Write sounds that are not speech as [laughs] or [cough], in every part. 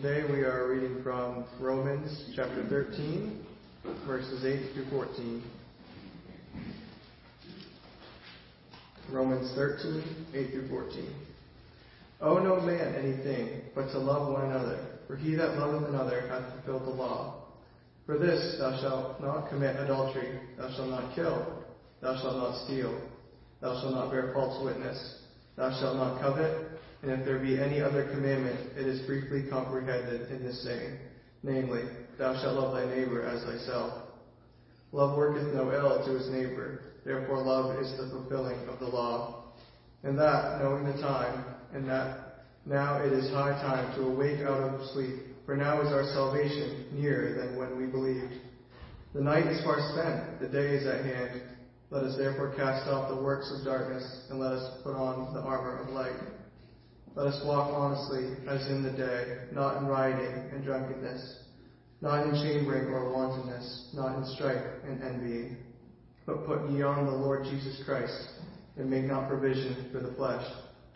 Today we are reading from Romans chapter 13, verses 8 through 14. Romans 13, 8 through 14. Owe no man anything but to love one another, for he that loveth another hath fulfilled the law. For this, thou shalt not commit adultery, thou shalt not kill, thou shalt not steal, thou shalt not bear false witness, thou shalt not covet, and if there be any other commandment, it is briefly comprehended in this saying, namely, Thou shalt love thy neighbor as thyself. Love worketh no ill to his neighbor, therefore love is the fulfilling of the law. And that, knowing the time, and that now it is high time to awake out of sleep, for now is our salvation nearer than when we believed. The night is far spent, the day is at hand. Let us therefore cast off the works of darkness, and let us put on the armor of light. Let us walk honestly as in the day, not in rioting and drunkenness, not in chambering or wantonness, not in strife and envying, but put ye on the Lord Jesus Christ, and make not provision for the flesh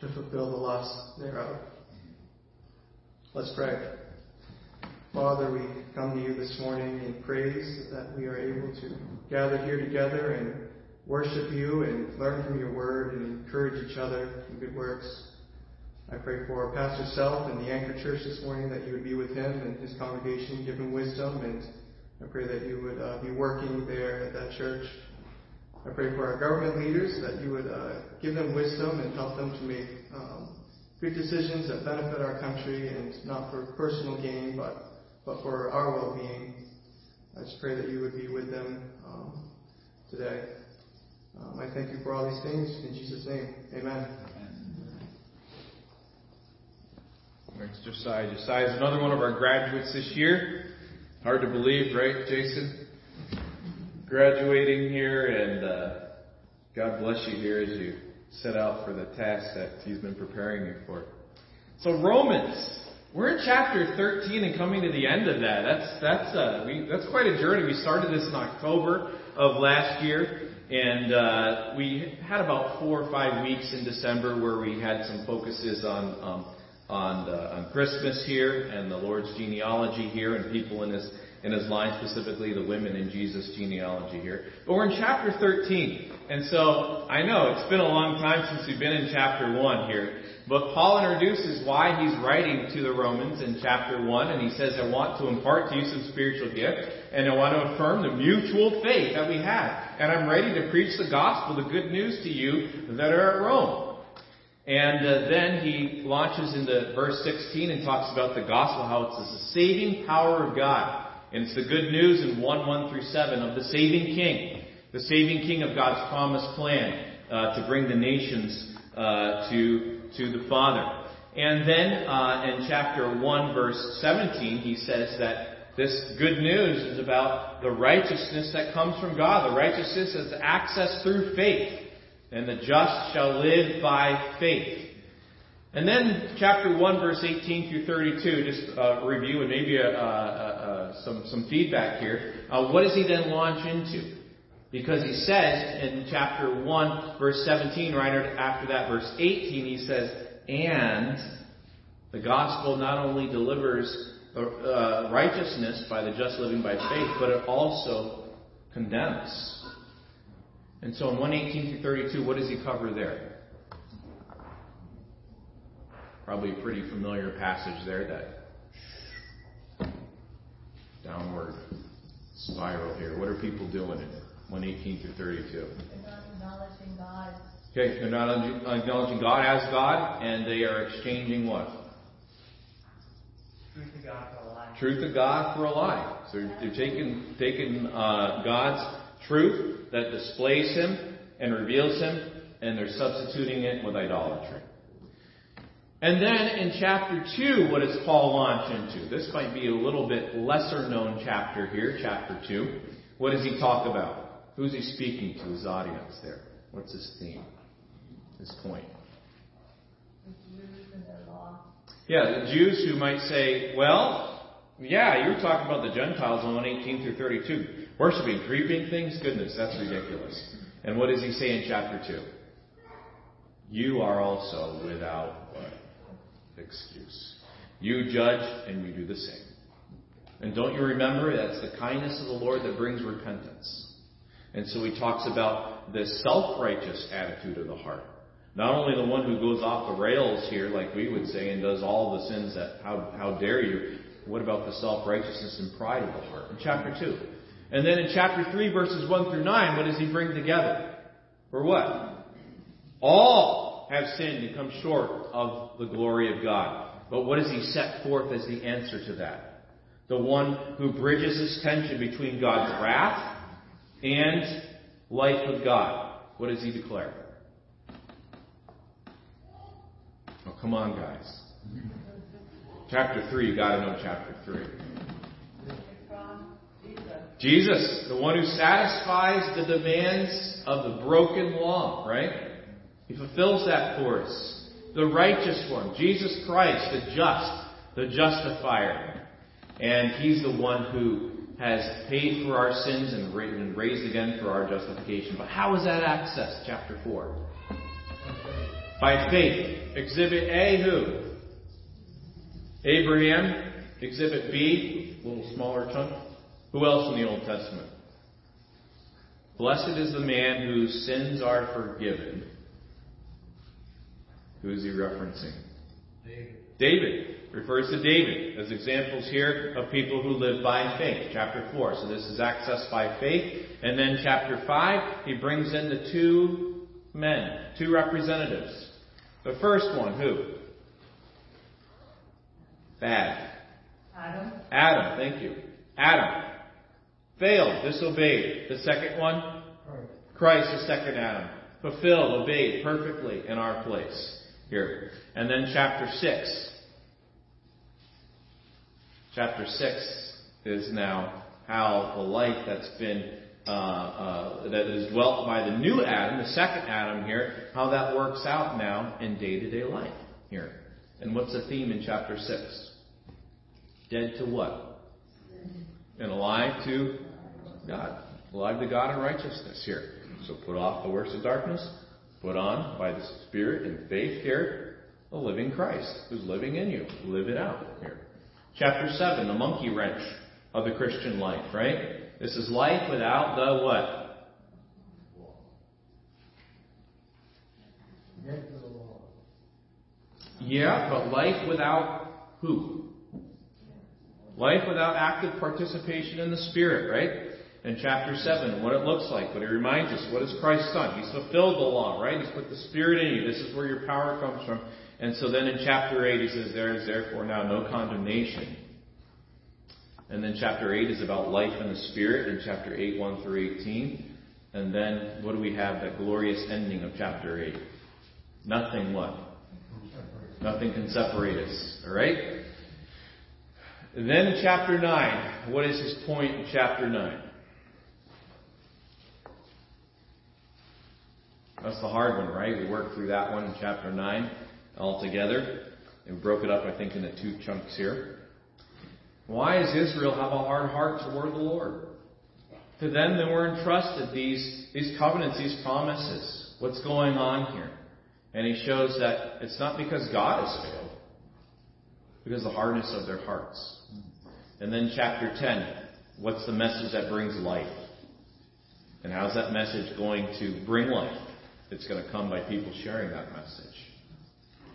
to fulfill the lusts thereof. Let's pray. Father, we come to you this morning in praise that we are able to gather here together and worship you and learn from your word and encourage each other in good works. I pray for Pastor Self and the Anchor Church this morning that you would be with him and his congregation, give him wisdom, and I pray that you would uh, be working there at that church. I pray for our government leaders that you would uh, give them wisdom and help them to make um, good decisions that benefit our country and not for personal gain, but but for our well-being. I just pray that you would be with them um, today. Um, I thank you for all these things in Jesus' name. Amen. Thanks, Josiah. Josiah is another one of our graduates this year. Hard to believe, right, Jason? Graduating here, and uh, God bless you here as you set out for the task that He's been preparing you for. So Romans, we're in chapter 13 and coming to the end of that. That's that's uh, we, that's quite a journey. We started this in October of last year, and uh, we had about four or five weeks in December where we had some focuses on. Um, on, the, on Christmas here and the Lord's genealogy here and people in his, in his line, specifically the women in Jesus' genealogy here. But we're in chapter 13. And so I know it's been a long time since we've been in chapter 1 here. But Paul introduces why he's writing to the Romans in chapter 1, and he says, I want to impart to you some spiritual gift, and I want to affirm the mutual faith that we have. And I'm ready to preach the gospel, the good news to you that are at Rome. And uh, then he launches into verse 16 and talks about the gospel, how it's the saving power of God. And it's the good news in 1 1 through 7 of the saving king, the saving king of God's promised plan uh, to bring the nations uh, to, to the Father. And then uh, in chapter 1, verse 17, he says that this good news is about the righteousness that comes from God, the righteousness that's accessed through faith and the just shall live by faith. And then chapter 1 verse 18 through 32, just a review and maybe a, a, a, some, some feedback here. Uh, what does he then launch into? Because he says in chapter 1 verse 17, right after that verse 18, he says, and the gospel not only delivers uh, uh righteousness by the just living by faith, but it also condemns. And so in 118 through 32, what does he cover there? Probably a pretty familiar passage there that downward spiral here. What are people doing in 118 through 32? They're not acknowledging God. Okay, they're not acknowledging God as God, and they are exchanging what? Truth of God for a lie. Truth of God for a lie. So they're taking taking uh, God's truth that displays Him and reveals Him, and they're substituting it with idolatry. And then in chapter 2, what does Paul launch into? This might be a little bit lesser known chapter here, chapter 2. What does he talk about? Who's he speaking to, his audience there? What's his theme? His point? Yeah, the Jews who might say, well, yeah, you were talking about the Gentiles on 118 through 32. Worshipping creeping things? Goodness, that's ridiculous. And what does he say in chapter 2? You are also without what? Excuse. You judge and you do the same. And don't you remember that's the kindness of the Lord that brings repentance. And so he talks about the self-righteous attitude of the heart. Not only the one who goes off the rails here, like we would say, and does all the sins that, how, how dare you? What about the self-righteousness and pride of the heart? In chapter 2. And then in chapter 3, verses 1 through 9, what does he bring together? For what? All have sinned and come short of the glory of God. But what does he set forth as the answer to that? The one who bridges this tension between God's wrath and life with God. What does he declare? Oh, come on, guys. Chapter 3, you gotta know chapter 3. Jesus, the one who satisfies the demands of the broken law, right? He fulfills that for us. The righteous one, Jesus Christ, the just, the justifier. And He's the one who has paid for our sins and been raised again for our justification. But how is that accessed? Chapter 4. By faith. Exhibit A, who? Abraham. Exhibit B, a little smaller chunk. Who else in the Old Testament? Blessed is the man whose sins are forgiven. Who is he referencing? David. David. Refers to David as examples here of people who live by faith. Chapter 4. So this is accessed by faith. And then chapter 5, he brings in the two men, two representatives. The first one, who? Bad. Adam. Adam, thank you. Adam. Failed, disobeyed. The second one? Christ, the second Adam. Fulfilled, obeyed perfectly in our place here. And then chapter 6. Chapter 6 is now how the life that's been uh, uh, that is dwelt by the new Adam, the second Adam here, how that works out now in day-to-day life here. And what's the theme in chapter 6? Dead to what? And alive to God. Alive to God and righteousness here. So put off the works of darkness, put on by the Spirit and faith here the living Christ who's living in you. Live it out here. Chapter 7, the monkey wrench of the Christian life, right? This is life without the what? Yeah, but life without who? Life without active participation in the Spirit, right? In chapter 7, what it looks like, but he reminds us, what has Christ done? He's fulfilled the law, right? He's put the Spirit in you. This is where your power comes from. And so then in chapter 8, he says, There is therefore now no condemnation. And then chapter 8 is about life in the Spirit in chapter 8, 1 through 18. And then what do we have? That glorious ending of chapter 8. Nothing what? Nothing can separate us. Alright? Then chapter 9, what is his point in chapter 9? That's the hard one, right? We worked through that one in chapter 9 altogether. And we broke it up, I think, into two chunks here. Why does Israel have a hard heart toward the Lord? To them, they were entrusted these, these covenants, these promises. What's going on here? And he shows that it's not because God has failed, because of the hardness of their hearts. And then chapter 10, what's the message that brings life? And how's that message going to bring life? It's going to come by people sharing that message.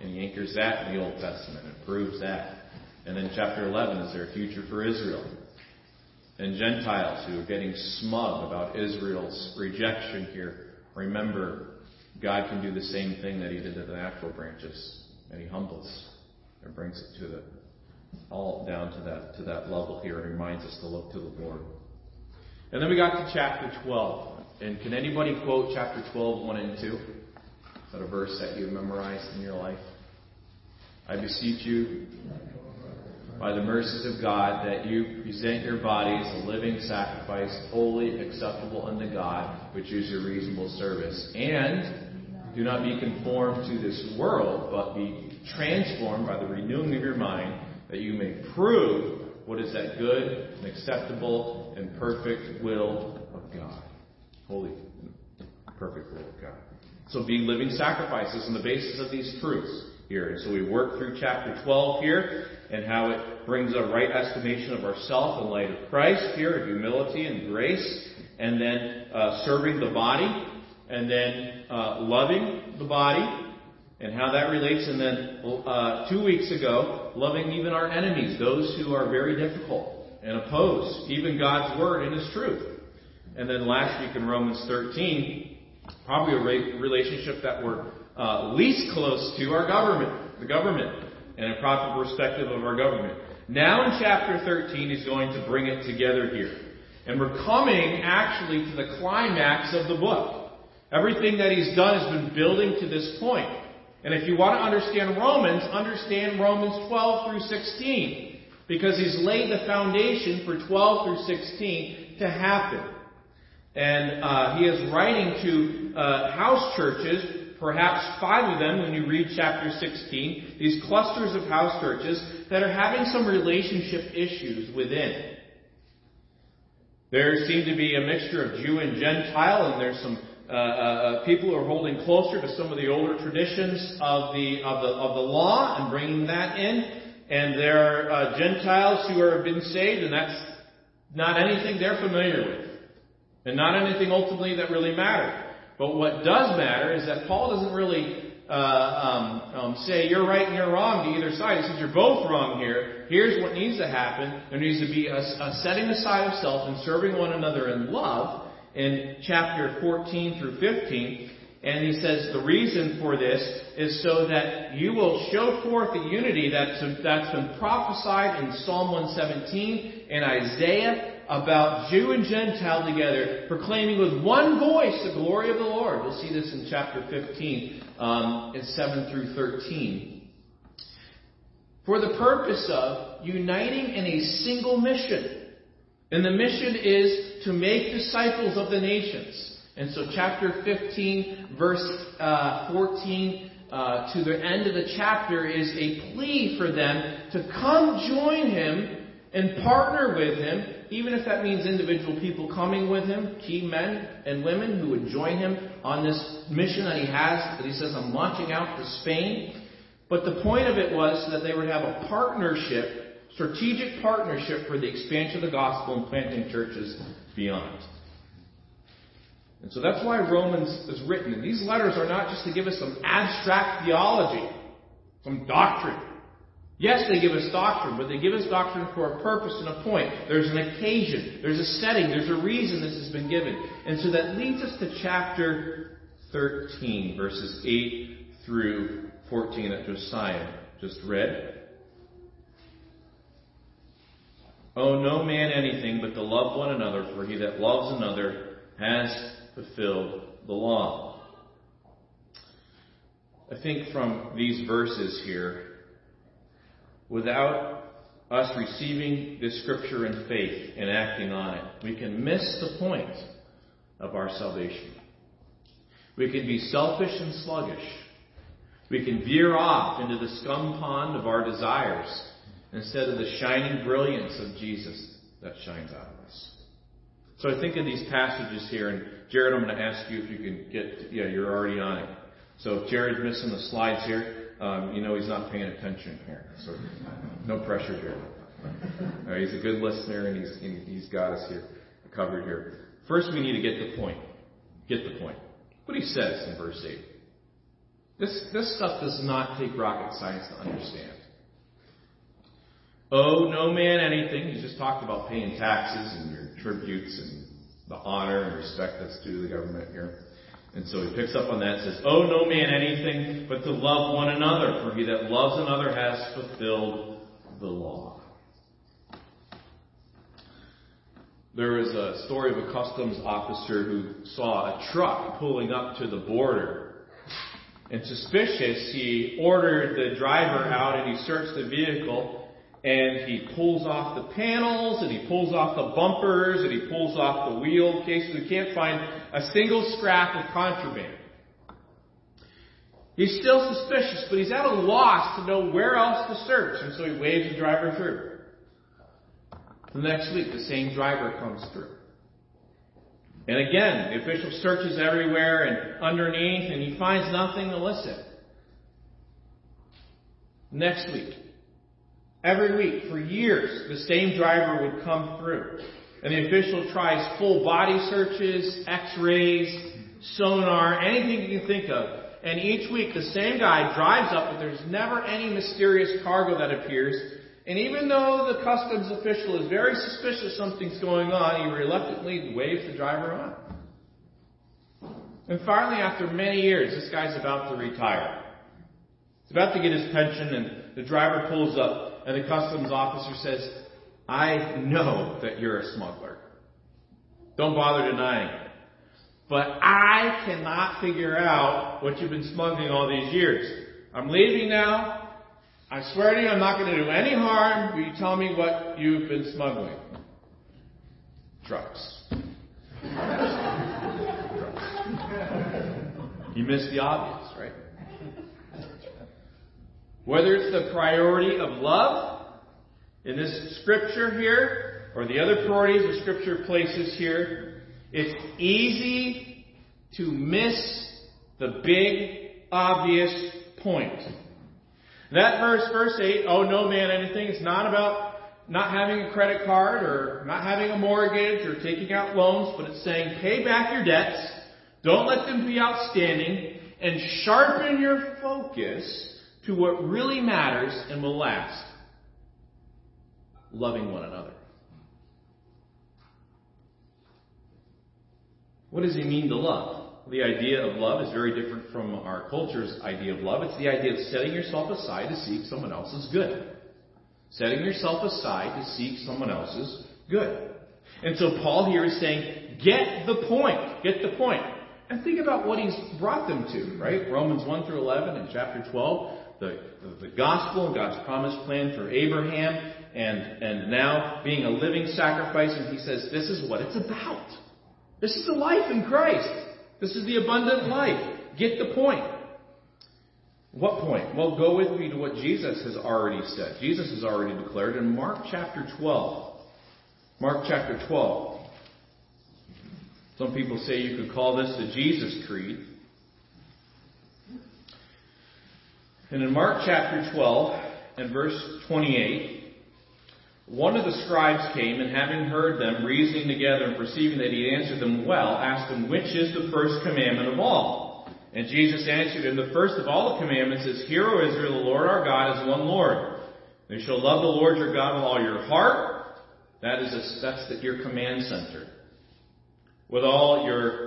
And he anchors that in the Old Testament and proves that. And then chapter 11 is there a future for Israel? And Gentiles who are getting smug about Israel's rejection here. Remember, God can do the same thing that he did to the natural branches. And he humbles and brings it to the all down to that to that level here and reminds us to look to the Lord. And then we got to chapter 12. And can anybody quote chapter 12, 1 and 2? Is that a verse that you've memorized in your life? I beseech you, by the mercies of God, that you present your bodies a living sacrifice, holy, acceptable unto God, which is your reasonable service. And do not be conformed to this world, but be transformed by the renewing of your mind, that you may prove what is that good and acceptable and perfect will of God. Holy perfect will of God. So be living sacrifices on the basis of these truths. here. And so we work through chapter 12 here and how it brings a right estimation of ourself in light of Christ here, of humility and grace, and then uh, serving the body, and then uh, loving the body, and how that relates. And then uh, two weeks ago, loving even our enemies, those who are very difficult and oppose even God's word and His truth. And then last week in Romans 13, probably a relationship that we're uh, least close to our government, the government, and a proper perspective of our government. Now in chapter 13, he's going to bring it together here. And we're coming actually to the climax of the book. Everything that he's done has been building to this point. And if you want to understand Romans, understand Romans 12 through 16. Because he's laid the foundation for 12 through 16 to happen. And uh, he is writing to uh, house churches, perhaps five of them when you read chapter 16, these clusters of house churches that are having some relationship issues within. There seem to be a mixture of Jew and Gentile, and there's some uh, uh, uh, people who are holding closer to some of the older traditions of the of the of the law and bringing that in. And there are uh, Gentiles who have been saved, and that's not anything they're familiar with, and not anything ultimately that really matters. But what does matter is that Paul doesn't really uh, um, um, say you're right and you're wrong to either side. He says you're both wrong here. Here's what needs to happen. There needs to be a, a setting aside of self and serving one another in love in chapter 14 through 15. And he says the reason for this is so that you will show forth the unity that's, that's been prophesied in Psalm 117 and Isaiah about Jew and Gentile together, proclaiming with one voice the glory of the Lord. We'll see this in chapter 15, um, in 7 through 13. For the purpose of uniting in a single mission. And the mission is to make disciples of the nations. And so, chapter 15, verse uh, 14 uh, to the end of the chapter is a plea for them to come join him and partner with him even if that means individual people coming with him, key men and women who would join him on this mission that he has, that he says, I'm launching out to Spain. But the point of it was that they would have a partnership, strategic partnership for the expansion of the gospel and planting churches beyond. And so that's why Romans is written. And these letters are not just to give us some abstract theology, some doctrine. Yes, they give us doctrine, but they give us doctrine for a purpose and a point. There's an occasion, there's a setting, there's a reason this has been given. And so that leads us to chapter 13, verses 8 through 14 that Josiah just read. Owe no man anything but to love one another, for he that loves another has fulfilled the law. I think from these verses here, without us receiving this scripture in faith and acting on it, we can miss the point of our salvation. We can be selfish and sluggish. We can veer off into the scum pond of our desires instead of the shining brilliance of Jesus that shines out of us. So I think of these passages here, and Jared, I'm going to ask you if you can get, yeah, you're already on it. So if Jared's missing the slides here, um, you know he's not paying attention here. So no pressure here. Uh, he's a good listener and he's, he's got us here covered here. First, we need to get the point. Get the point. What he says in verse 8. This, this stuff does not take rocket science to understand. Owe no man anything. He's just talked about paying taxes and your tributes and the honor and respect that's due to the government here. And so he picks up on that and says, Owe no man anything but to love one another, for he that loves another has fulfilled the law. There was a story of a customs officer who saw a truck pulling up to the border. And suspicious, he ordered the driver out and he searched the vehicle and he pulls off the panels, and he pulls off the bumpers, and he pulls off the wheel cases. We can't find a single scrap of contraband. He's still suspicious, but he's at a loss to know where else to search, and so he waves the driver through. The next week, the same driver comes through. And again, the official searches everywhere and underneath, and he finds nothing illicit. Next week. Every week for years, the same driver would come through. And the official tries full body searches, x-rays, sonar, anything you can think of. And each week the same guy drives up, but there's never any mysterious cargo that appears. And even though the customs official is very suspicious something's going on, he reluctantly waves the driver on. And finally, after many years, this guy's about to retire. He's about to get his pension, and the driver pulls up, and the customs officer says, I know that you're a smuggler. Don't bother denying it. But I cannot figure out what you've been smuggling all these years. I'm leaving now. I swear to you, I'm not going to do any harm. Will you tell me what you've been smuggling? Drugs. [laughs] you missed the obvious? Whether it's the priority of love in this scripture here, or the other priorities the scripture places here, it's easy to miss the big, obvious point. That verse, verse 8, oh no man anything, it's not about not having a credit card or not having a mortgage or taking out loans, but it's saying pay back your debts, don't let them be outstanding, and sharpen your focus to what really matters and will last. Loving one another. What does he mean to love? The idea of love is very different from our culture's idea of love. It's the idea of setting yourself aside to seek someone else's good. Setting yourself aside to seek someone else's good. And so Paul here is saying, get the point. Get the point. And think about what he's brought them to, right? Romans 1 through 11 and chapter 12. The, the, gospel and God's promised plan for Abraham and, and now being a living sacrifice. And he says, this is what it's about. This is the life in Christ. This is the abundant life. Get the point. What point? Well, go with me to what Jesus has already said. Jesus has already declared in Mark chapter 12. Mark chapter 12. Some people say you could call this the Jesus Creed. And in Mark chapter 12 and verse 28, one of the scribes came, and having heard them reasoning together and perceiving that he answered them well, asked him, Which is the first commandment of all? And Jesus answered him, The first of all the commandments is, Hear, O Israel, the Lord our God is one Lord. You shall love the Lord your God with all your heart. That is a, that's the, your command center. With all your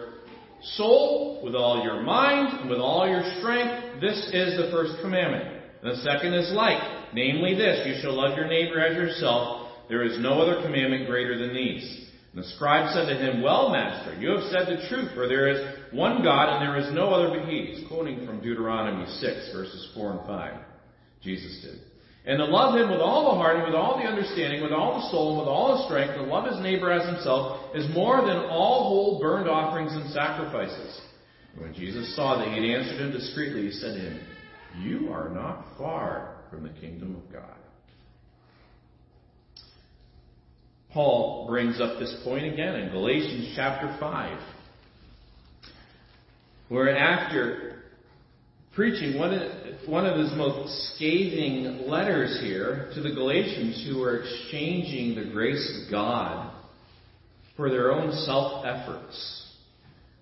soul, with all your mind, and with all your strength. This is the first commandment. And the second is like, namely this, you shall love your neighbor as yourself. There is no other commandment greater than these. And the scribe said to him, Well, master, you have said the truth, for there is one God and there is no other but He. He's quoting from Deuteronomy 6, verses 4 and 5. Jesus did. And to love Him with all the heart and with all the understanding, with all the soul and with all the strength, to love his neighbor as himself, is more than all whole burnt offerings and sacrifices. When Jesus saw that he had answered him discreetly, he said to him, You are not far from the kingdom of God. Paul brings up this point again in Galatians chapter 5, where after preaching one of, one of his most scathing letters here to the Galatians who are exchanging the grace of God for their own self efforts.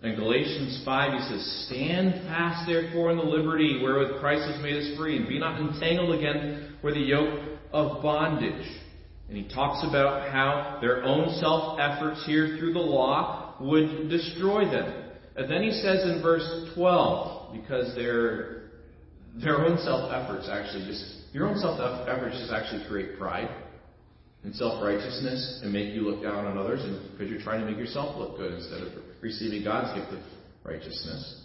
In Galatians 5, he says, Stand fast, therefore, in the liberty wherewith Christ has made us free, and be not entangled again with the yoke of bondage. And he talks about how their own self efforts here through the law would destroy them. And then he says in verse 12, because their, their own self efforts actually just, your own self efforts just actually create pride and self righteousness and make you look down on others, and because you're trying to make yourself look good instead of receiving God's gift of righteousness.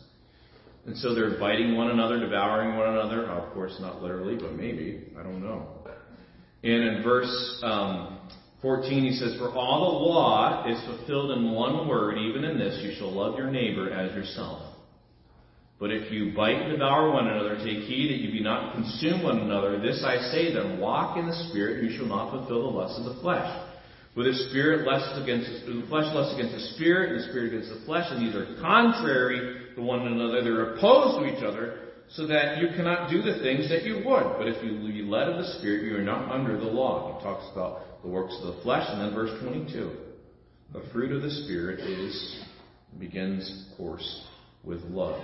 And so they're biting one another, devouring one another. of course, not literally, but maybe. I don't know. And in verse um, 14, he says, For all the law is fulfilled in one word, even in this, you shall love your neighbor as yourself. But if you bite and devour one another, take heed that you be not consume one another. This I say then, walk in the Spirit, you shall not fulfill the lust of the flesh. For the Spirit lusts against the flesh lusts against the Spirit, and the Spirit against the flesh, and these are contrary to one another. They're opposed to each other, so that you cannot do the things that you would. But if you be led of the Spirit, you are not under the law. He talks about the works of the flesh, and then verse 22. The fruit of the Spirit is, begins, of course, with love.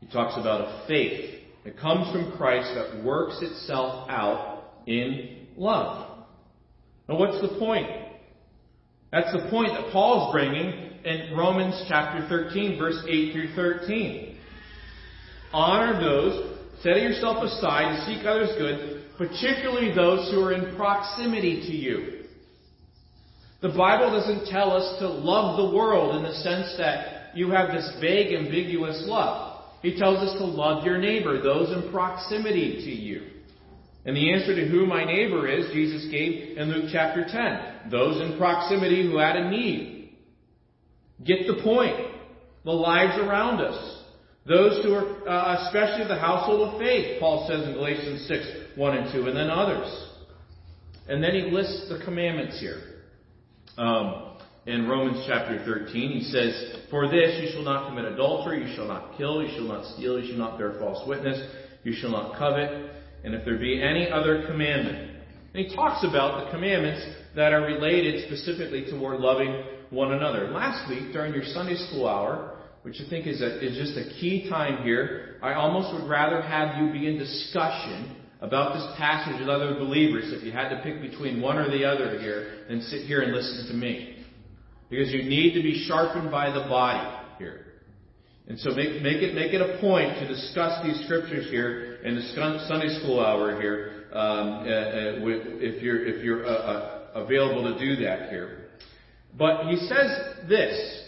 He talks about a faith that comes from Christ that works itself out in love. Now, what's the point? That's the point that Paul's bringing in Romans chapter 13, verse 8 through 13. Honor those, setting yourself aside to seek others' good, particularly those who are in proximity to you. The Bible doesn't tell us to love the world in the sense that you have this vague, ambiguous love. He tells us to love your neighbor, those in proximity to you. And the answer to who my neighbor is, Jesus gave in Luke chapter 10. Those in proximity who had a need. Get the point. The lives around us. Those who are, uh, especially the household of faith, Paul says in Galatians 6, 1 and 2, and then others. And then he lists the commandments here. Um, in Romans chapter 13, he says, For this you shall not commit adultery, you shall not kill, you shall not steal, you shall not bear false witness, you shall not covet, and if there be any other commandment. And he talks about the commandments that are related specifically toward loving one another. Last week, during your Sunday school hour, which I think is, a, is just a key time here, I almost would rather have you be in discussion about this passage with other believers if you had to pick between one or the other here than sit here and listen to me. Because you need to be sharpened by the body here. And so make, make, it, make it a point to discuss these scriptures here in the Sunday school hour here, um, uh, uh, if you're, if you're uh, uh, available to do that here. But he says this.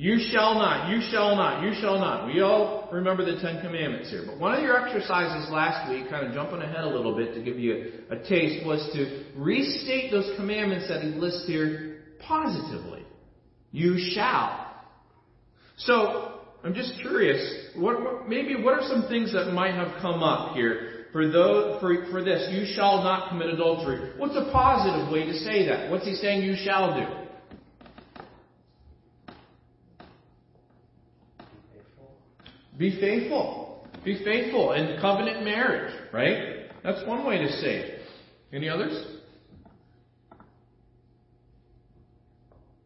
You shall not, you shall not, you shall not. We all remember the Ten Commandments here. But one of your exercises last week, kind of jumping ahead a little bit to give you a, a taste, was to restate those commandments that he lists here positively. You shall. So, I'm just curious, what, what, maybe what are some things that might have come up here for those, for, for this? You shall not commit adultery. What's a positive way to say that? What's he saying you shall do? Be faithful. Be faithful in covenant marriage, right? That's one way to say it. Any others?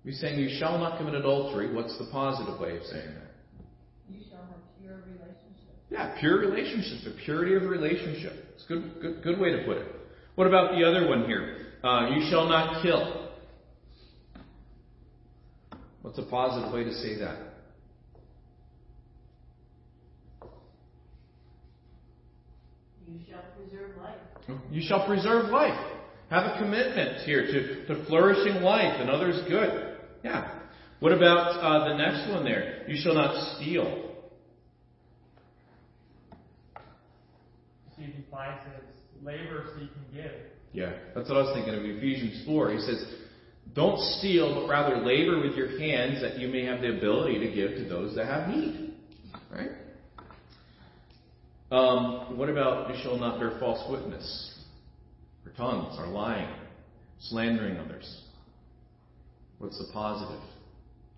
He's saying you shall not commit adultery. What's the positive way of saying that? You shall have pure relationships. Yeah, pure relationships, the purity of relationship. It's a good, good, good way to put it. What about the other one here? Uh, you shall not kill. What's a positive way to say that? You shall preserve life. You shall preserve life. Have a commitment here to, to flourishing life and others' good. Yeah. What about uh, the next one there? You shall not steal. See, he defines it as labor so you can give. Yeah, that's what I was thinking of Ephesians 4. He says, Don't steal, but rather labor with your hands that you may have the ability to give to those that have need. Right? Um, what about you shall not bear false witness? Our tongues are lying, slandering others. What's the positive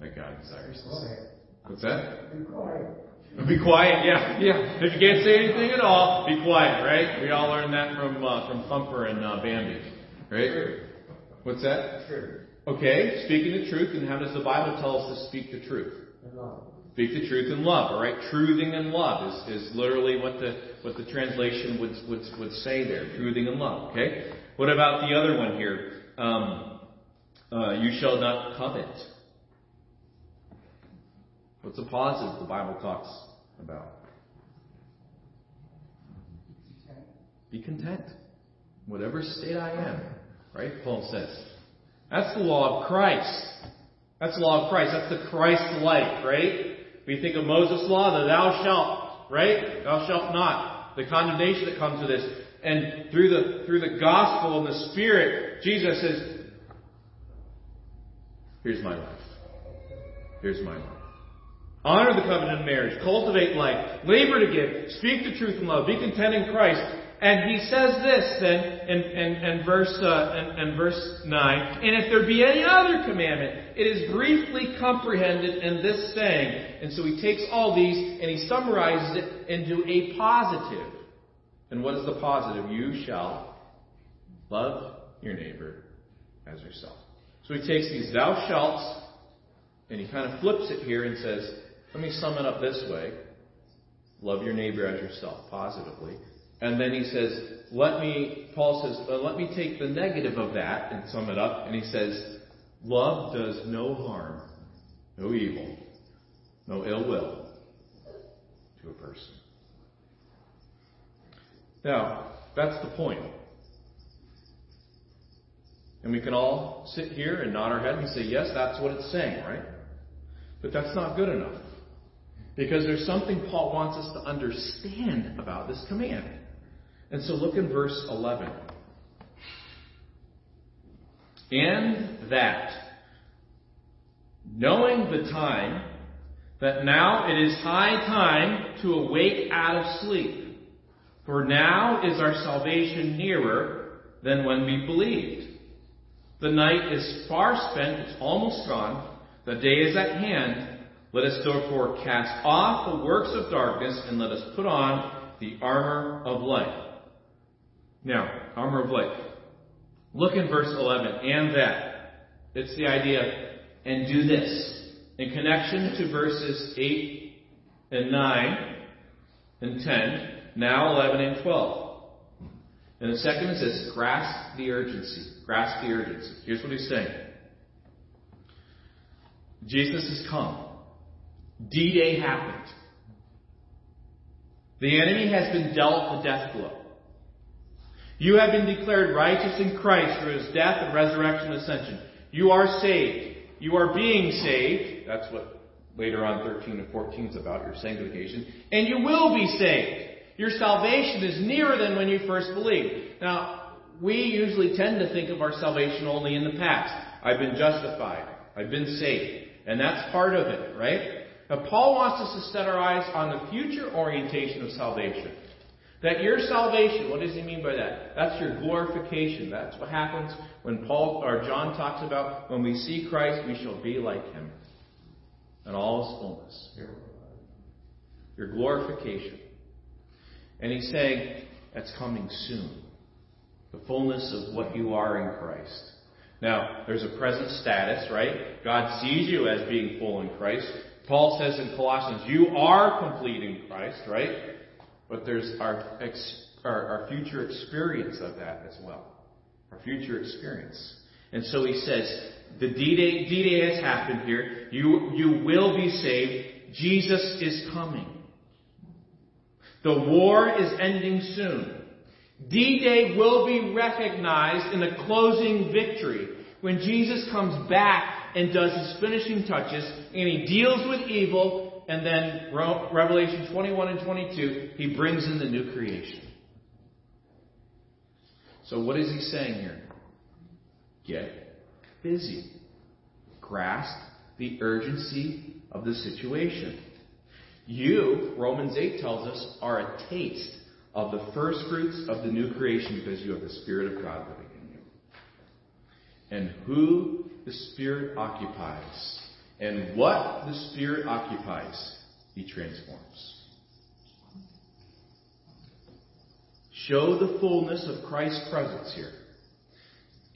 that God desires to see? What's that? Be quiet. Be quiet, yeah, yeah. If you can't say anything at all, be quiet, right? We all learned that from uh, from Thumper and uh, Bambi, right? What's that? True. Okay, speaking the truth, and how does the Bible tell us to speak the truth? Love. Speak the truth in love, all right? Truthing in love is, is literally what the what the translation would, would would say there. Truthing in love. Okay. What about the other one here? Um, uh, you shall not covet. What's a positive the Bible talks about? Be content. Whatever state I am. Right? Paul says. That's the law of Christ. That's the law of Christ. That's the Christ life, right? We think of Moses' law, the thou shalt, right? Thou shalt not. The condemnation that comes with this. And through the through the gospel and the Spirit, Jesus says, Here's my life. Here's my life. Honor the covenant of marriage. Cultivate life. Labor to give. Speak the truth in love. Be content in Christ. And he says this then in, in, in verse uh, in, in verse nine. And if there be any other commandment, it is briefly comprehended in this saying. And so he takes all these and he summarizes it into a positive. And what is the positive? You shall love your neighbor as yourself. So he takes these thou shalt and he kind of flips it here and says, let me sum it up this way. Love your neighbor as yourself, positively. And then he says, let me, Paul says, uh, let me take the negative of that and sum it up. And he says, love does no harm, no evil, no ill will to a person. Now, that's the point. And we can all sit here and nod our head and say, yes, that's what it's saying, right? But that's not good enough. Because there's something Paul wants us to understand about this command. And so look in verse 11. And that, knowing the time, that now it is high time to awake out of sleep. For now is our salvation nearer than when we believed. The night is far spent, it's almost gone. The day is at hand. Let us therefore cast off the works of darkness and let us put on the armor of light. Now, armor of light. Look in verse 11, and that. It's the idea, and do this. In connection to verses 8 and 9 and 10, now 11 and 12. And the second is this grasp the urgency. Grasp the urgency. Here's what he's saying Jesus has come. D Day happened. The enemy has been dealt the death blow. You have been declared righteous in Christ through his death and resurrection and ascension. You are saved. You are being saved. That's what later on 13 and 14 is about, your sanctification. And you will be saved. Your salvation is nearer than when you first believed. Now, we usually tend to think of our salvation only in the past. I've been justified. I've been saved. And that's part of it, right? Now, Paul wants us to set our eyes on the future orientation of salvation. That your salvation, what does he mean by that? That's your glorification. That's what happens when Paul or John talks about when we see Christ, we shall be like him in all his fullness. Your glorification. And he's saying that's coming soon. The fullness of what you are in Christ. Now, there's a present status, right? God sees you as being full in Christ. Paul says in Colossians, you are complete in Christ, right? But there's our, ex, our, our future experience of that as well. Our future experience. And so he says, the D-Day, D-Day has happened here. You, you will be saved. Jesus is coming. The war is ending soon. D-Day will be recognized in a closing victory when Jesus comes back and does his finishing touches and he deals with evil and then Revelation 21 and 22, he brings in the new creation. So what is he saying here? Get busy. Grasp the urgency of the situation. You, Romans 8 tells us, are a taste of the first fruits of the new creation because you have the Spirit of God living in you. And who the Spirit occupies, and what the Spirit occupies, He transforms. Show the fullness of Christ's presence here.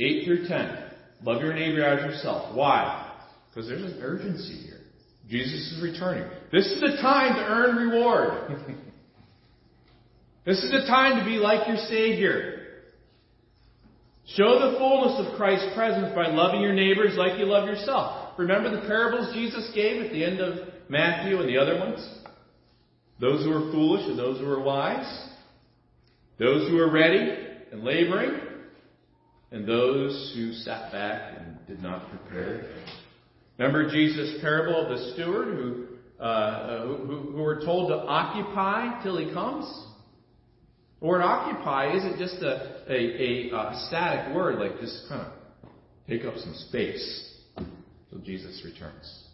8 through 10. Love your neighbor as yourself. Why? Because there's an urgency here. Jesus is returning. This is the time to earn reward. [laughs] this is the time to be like your Savior. Show the fullness of Christ's presence by loving your neighbors like you love yourself. Remember the parables Jesus gave at the end of Matthew and the other ones? Those who are foolish and those who are wise. Those who are ready and laboring. And those who sat back and did not prepare. Remember Jesus' parable of the steward who, uh, who, who were told to occupy till he comes? The word occupy isn't just a, a, a, a static word, like just kind of take up some space till Jesus returns.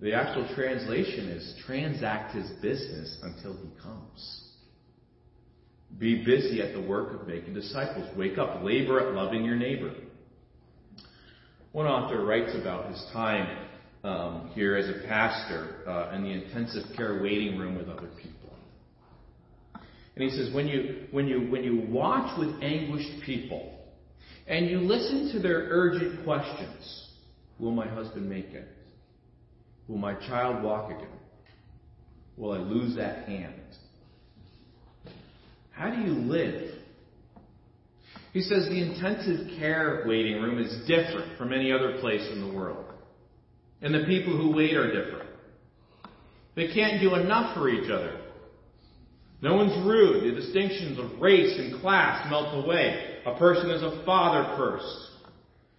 The actual translation is transact his business until he comes. Be busy at the work of making disciples. Wake up, labor at loving your neighbor. One author writes about his time um, here as a pastor uh, in the intensive care waiting room with other people. And he says, when you, when you, when you watch with anguished people and you listen to their urgent questions, will my husband make it? Will my child walk again? Will I lose that hand? How do you live? He says the intensive care waiting room is different from any other place in the world. And the people who wait are different. They can't do enough for each other. No one's rude. The distinctions of race and class melt away. A person is a father first.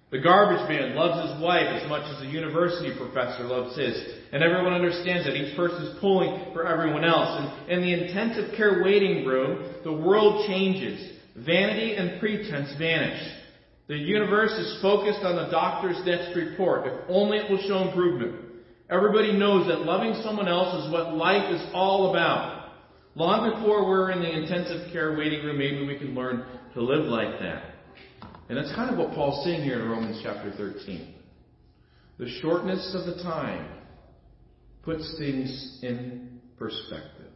The garbage man loves his wife as much as the university professor loves his. And everyone understands that each person is pulling for everyone else. And in the intensive care waiting room, the world changes. Vanity and pretense vanish. The universe is focused on the doctor's next report, if only it will show improvement. Everybody knows that loving someone else is what life is all about. Long before we're in the intensive care waiting room, maybe we can learn to live like that. And that's kind of what Paul's saying here in Romans chapter 13. The shortness of the time puts things in perspective.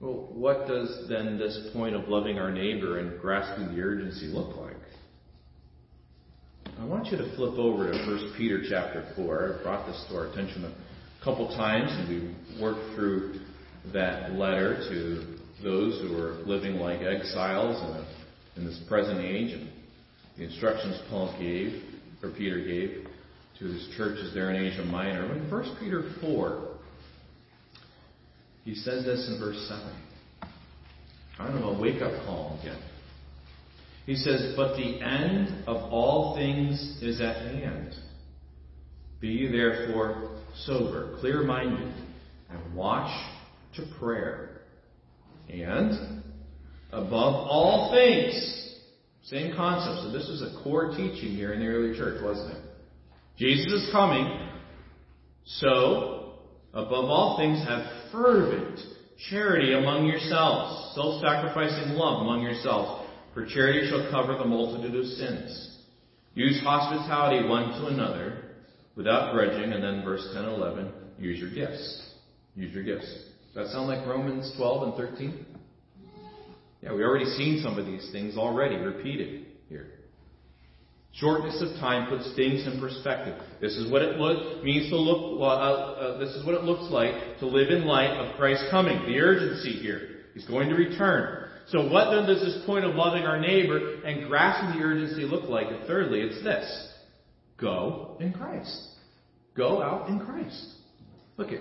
Well, what does then this point of loving our neighbor and grasping the urgency look like? I want you to flip over to 1 Peter chapter 4. I brought this to our attention a couple times, and we worked through that letter to those who are living like exiles in, a, in this present age, and the instructions Paul gave, or Peter gave, to his churches there in Asia Minor. But In 1 Peter 4, he says this in verse 7. Kind of a wake up call again. He says, But the end of all things is at hand. Be therefore sober, clear minded, and watch to prayer. And above all things, same concept. So this was a core teaching here in the early church, wasn't it? Jesus is coming. So, above all things, have fervent charity among yourselves, self sacrificing love among yourselves, for charity shall cover the multitude of sins. Use hospitality one to another without grudging, and then verse 10 and 11, use your gifts. Use your gifts. Does that sound like Romans 12 and 13? Yeah, we already seen some of these things already repeated. Shortness of time puts things in perspective. This is what it look, means to look. Uh, uh, this is what it looks like to live in light of Christ's coming. The urgency here. He's going to return. So, what then does this point of loving our neighbor and grasping the urgency look like? And thirdly, it's this: go in Christ. Go out in Christ. Look at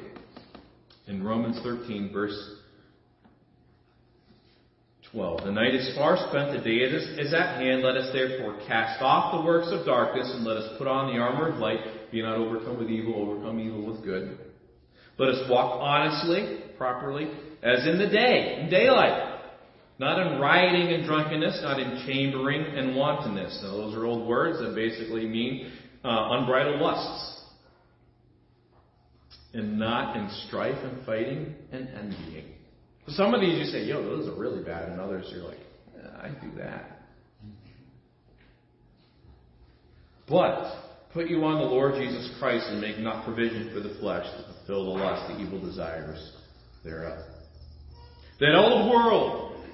in Romans 13, verse 12. The night is far spent, the day is, at hand. Let us therefore cast off the works of darkness and let us put on the armor of light. Be not overcome with evil, overcome evil with good. Let us walk honestly, properly, as in the day, in daylight. Not in rioting and drunkenness, not in chambering and wantonness. Now, those are old words that basically mean uh, unbridled lusts. And not in strife and fighting and envying. Some of these you say, yo, those are really bad, and others you're like, yeah, I do that. But put you on the Lord Jesus Christ and make not provision for the flesh to fulfill the lust, the evil desires thereof. That old world,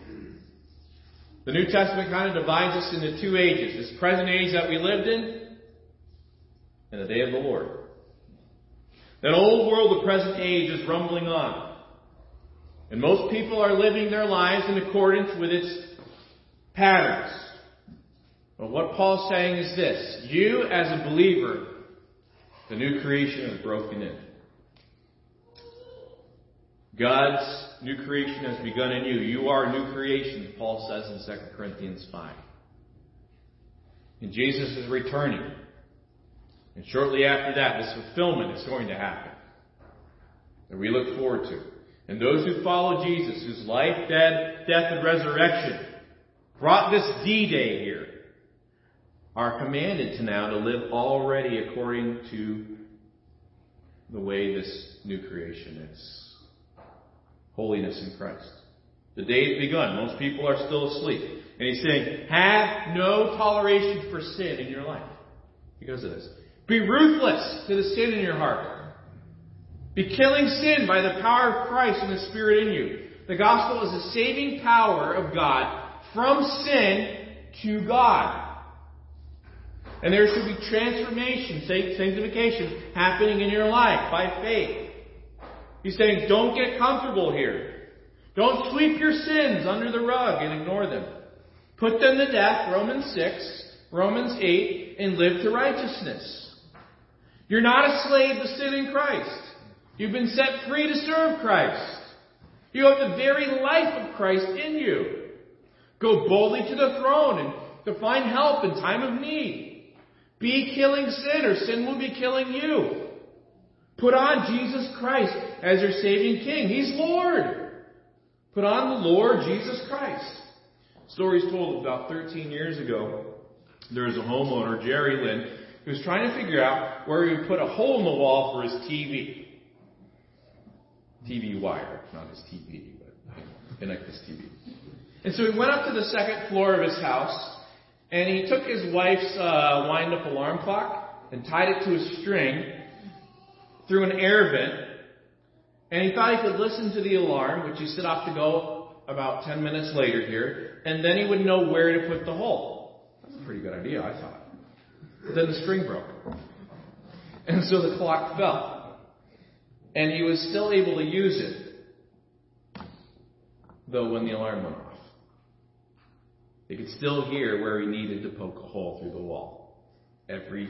the New Testament kind of divides us into two ages. This present age that we lived in, and the day of the Lord. That old world, the present age, is rumbling on. And most people are living their lives in accordance with its patterns. But what Paul's saying is this you, as a believer, the new creation is broken in. God's new creation has begun in you. You are a new creation, Paul says in 2 Corinthians 5. And Jesus is returning. And shortly after that, this fulfillment is going to happen. That we look forward to. And those who follow Jesus, whose life, death, death, and resurrection brought this D-Day here, are commanded to now to live already according to the way this new creation is. holiness in Christ. The day has begun. Most people are still asleep. And he's saying, have no toleration for sin in your life because of this. Be ruthless to the sin in your heart. Be killing sin by the power of Christ and the Spirit in you. The gospel is the saving power of God from sin to God. And there should be transformation, sanctification happening in your life by faith. He's saying, don't get comfortable here. Don't sweep your sins under the rug and ignore them. Put them to death, Romans 6, Romans 8, and live to righteousness. You're not a slave to sin in Christ. You've been set free to serve Christ. You have the very life of Christ in you. Go boldly to the throne and to find help in time of need. Be killing sin or sin will be killing you. Put on Jesus Christ as your saving King. He's Lord. Put on the Lord Jesus Christ. Stories told about 13 years ago. There was a homeowner, Jerry Lynn, who was trying to figure out where he would put a hole in the wall for his TV. TV wire, not his TV, but connect his TV. And so he went up to the second floor of his house, and he took his wife's uh, wind-up alarm clock and tied it to a string through an air vent and he thought he could listen to the alarm, which he set off to go about 10 minutes later here, and then he would know where to put the hole. That's a pretty good idea, I thought. But then the string broke. And so the clock fell. And he was still able to use it, though when the alarm went off. He could still hear where he needed to poke a hole through the wall every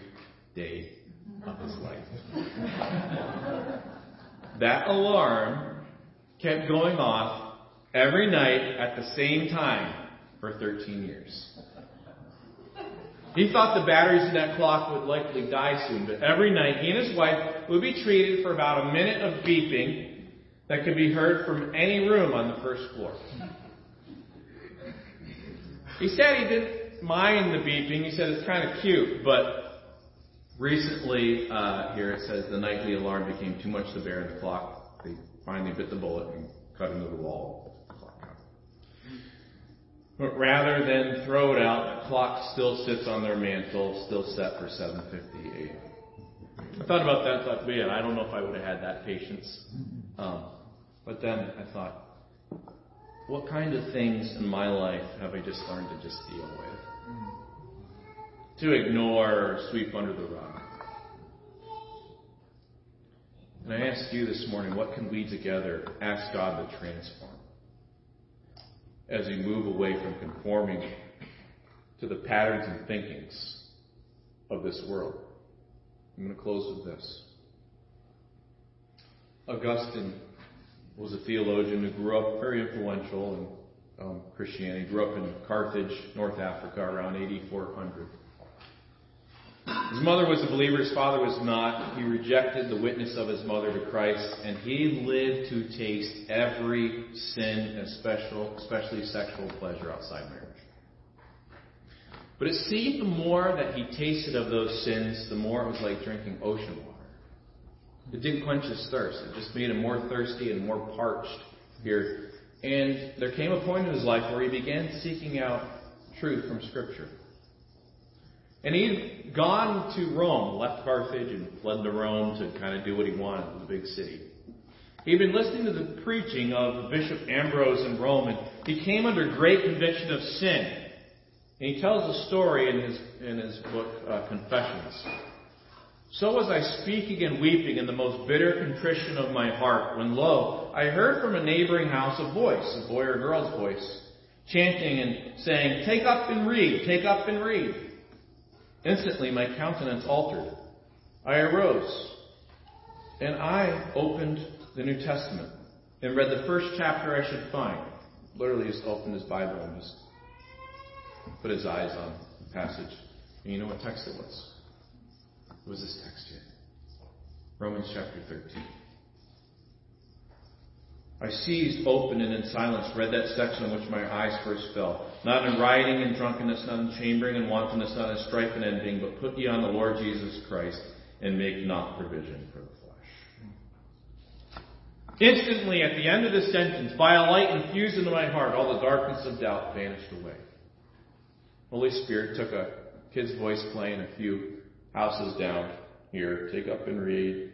day of his life. [laughs] that alarm kept going off every night at the same time for 13 years. He thought the batteries in that clock would likely die soon, but every night he and his wife would be treated for about a minute of beeping that could be heard from any room on the first floor. He said he didn't mind the beeping. He said it's kind of cute, but Recently, uh, here it says the nightly alarm became too much to bear in the clock. They finally bit the bullet and cut into the wall. But rather than throw it out, the clock still sits on their mantle, still set for 7:58. I thought about that. Thought, man, I don't know if I would have had that patience. Um, but then I thought, what kind of things in my life have I just learned to just deal with? to ignore or sweep under the rug. And I ask you this morning, what can we together ask God to transform as we move away from conforming to the patterns and thinkings of this world? I'm going to close with this. Augustine was a theologian who grew up very influential in um, Christianity. Grew up in Carthage, North Africa, around 8400. His mother was a believer, his father was not. He rejected the witness of his mother to Christ, and he lived to taste every sin, especially, sexual pleasure outside marriage. But it seemed the more that he tasted of those sins, the more it was like drinking ocean water. It didn't quench his thirst. It just made him more thirsty and more parched here. And there came a point in his life where he began seeking out truth from Scripture. And he'd gone to Rome, left Carthage and fled to Rome to kind of do what he wanted in the big city. He'd been listening to the preaching of Bishop Ambrose in Rome, and he came under great conviction of sin. And he tells a story in his, in his book, uh, Confessions. So was I speaking and weeping in the most bitter contrition of my heart, when lo, I heard from a neighboring house a voice, a boy or girl's voice, chanting and saying, Take up and read, take up and read. Instantly my countenance altered. I arose and I opened the New Testament and read the first chapter I should find. Literally just opened his Bible and just put his eyes on the passage. And you know what text it was? It was this text here. Romans chapter 13. I seized open and in silence read that section on which my eyes first fell. Not in rioting and drunkenness, not in chambering and wantonness, not in strife and envying, but put ye on the Lord Jesus Christ and make not provision for the flesh. Instantly, at the end of this sentence, by a light infused into my heart, all the darkness of doubt vanished away. Holy Spirit took a kid's voice playing a few houses down here, take up and read,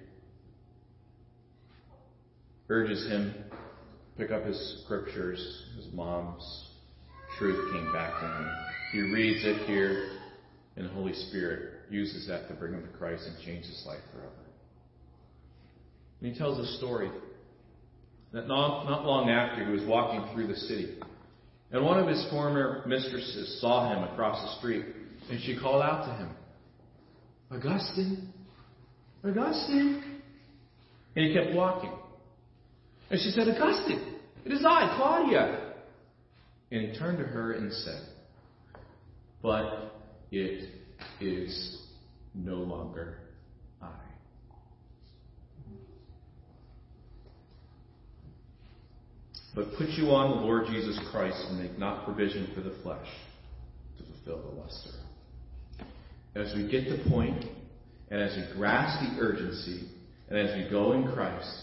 urges him pick up his scriptures. His mom's truth came back to him. He reads it here, and the Holy Spirit uses that to bring him to Christ and change his life forever. And he tells a story that not, not long after he was walking through the city. And one of his former mistresses saw him across the street, and she called out to him, Augustine, Augustine. And he kept walking. And she said, Augustine, it is I, Claudia. And turned to her and said, But it is no longer I. But put you on the Lord Jesus Christ and make not provision for the flesh to fulfill the luster. As we get the point, and as we grasp the urgency, and as we go in Christ,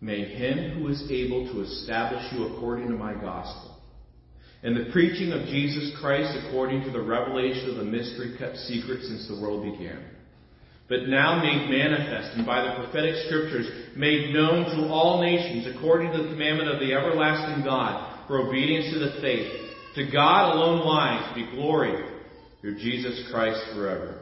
may Him who is able to establish you according to my gospel, and the preaching of Jesus Christ according to the revelation of the mystery kept secret since the world began, but now made manifest and by the prophetic scriptures made known to all nations according to the commandment of the everlasting God for obedience to the faith. To God alone wise be glory through Jesus Christ forever.